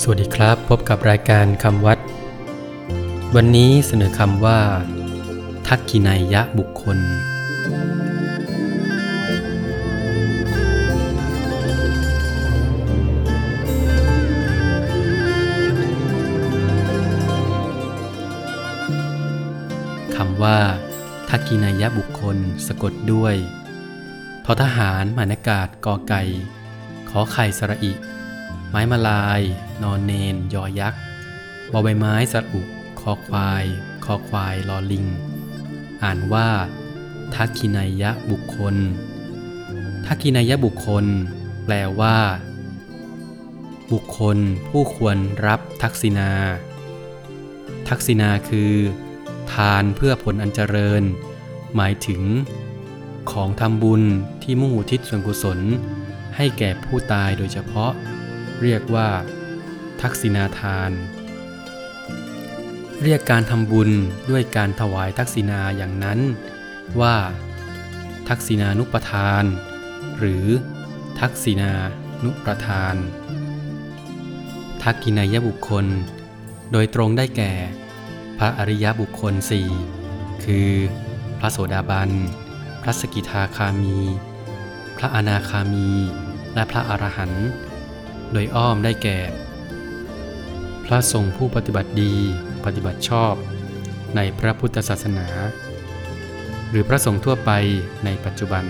สวัสดีครับ พบกับรายการคำวัด วันนี้เสนอคำว่า ทักกินัยยะบุคคล คำว่า ทักกินัยยะบุคคล สะกดด้วยททหารหมานากาศกอไก่ ขอไข่สระอิ ไม้มาลาย นอนเนน ยอยักษ์บอใบไม้สระอุคอควาย คอควายลอลิง อ่านว่า ทักขินายะบุคคล ทักขินายะบุคคล แปลว่า บุคคลผู้ควรรับทักษิณาทักษิณาคือ ทานเพื่อผลอันเจริญ หมายถึง ของทำบุญที่มุ่งอุทิศส่วนกุศล ให้แก่ผู้ตายโดยเฉพาะ เรียกว่า ทักษิณาทาน เรียกการทำบุญด้วยการถวายทักษิณาอย่างนั้น ว่า ทักษิณานุปทาน หรือทักษิณานุประทาน ทักกินายบุคคล โดยตรงได้แก่ พระอริยบุคคลสี่คือ พระโสดาบัน พระสกิทาคามี พระอนาคามี และพระอรหันต์ โดยอ้อมได้แก่ พระสงฆ์ผู้ปฏิบัติดี ปฏิบัติชอบ ในพระพุทธศาสนา หรือพระสงฆ์ทั่วไปในปัจจุบัน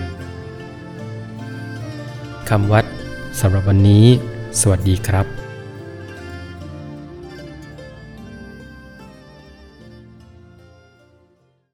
คำวัดสำหรับวันนี้ สวัสดีครับ